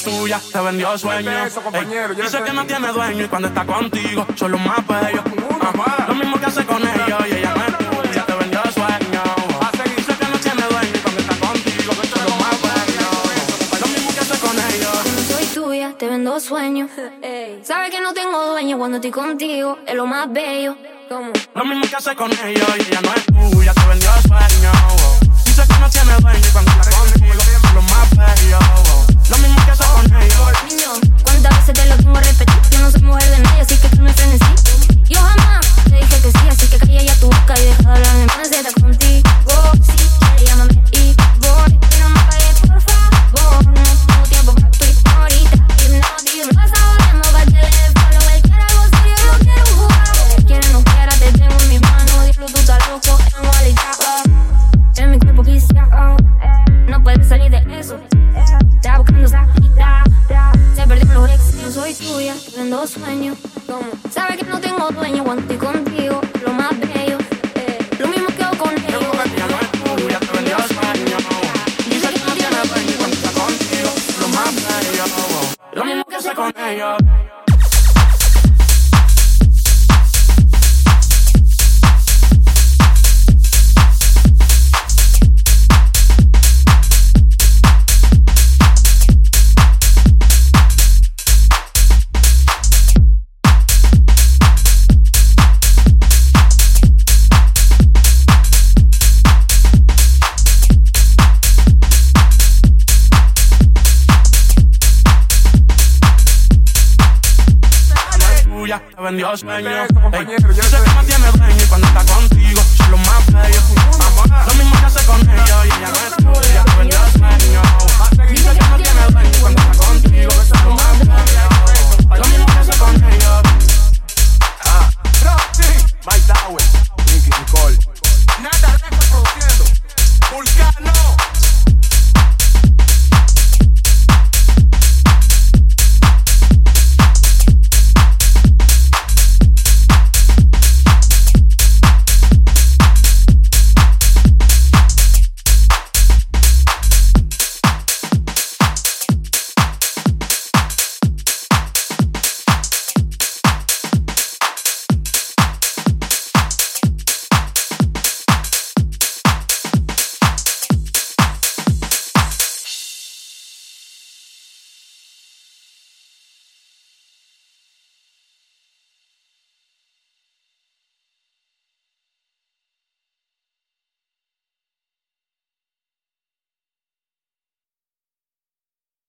es tuya, te vendió sueño. Ey, dice que no tiene dueño y cuando está contigo son los más bellos. Ah, lo mismo que hace con ellos y ella no es tuya, te vendió sueño. Dice que no tiene dueño y cuando está contigo son los más bellos. Lo mismo que hace con ellos. No soy tuya, te vendo sueños. Sabes que no tengo dueño cuando estoy contigo, es lo más bello. ¿Cómo? Lo mismo que hace con ellos y ella no es tuya, te vendió sueño. Dice que no tiene dueño y cuando está contigo son los más bellos. Soy tuya, vendo sueños. ¿Cómo? Sabes que no tengo dueño cuando estoy contigo. Lo más bello, eh, lo mismo que hago con ellos. Ella no es tuya, te vendió sueño. Dice que no tiene dueño cuando está contigo lo más bello. Lo mismo que hace con ellos. Tuya, te vendió sueño. Ey, dice que no tiene dueño y cuando está contigo son los más bellos.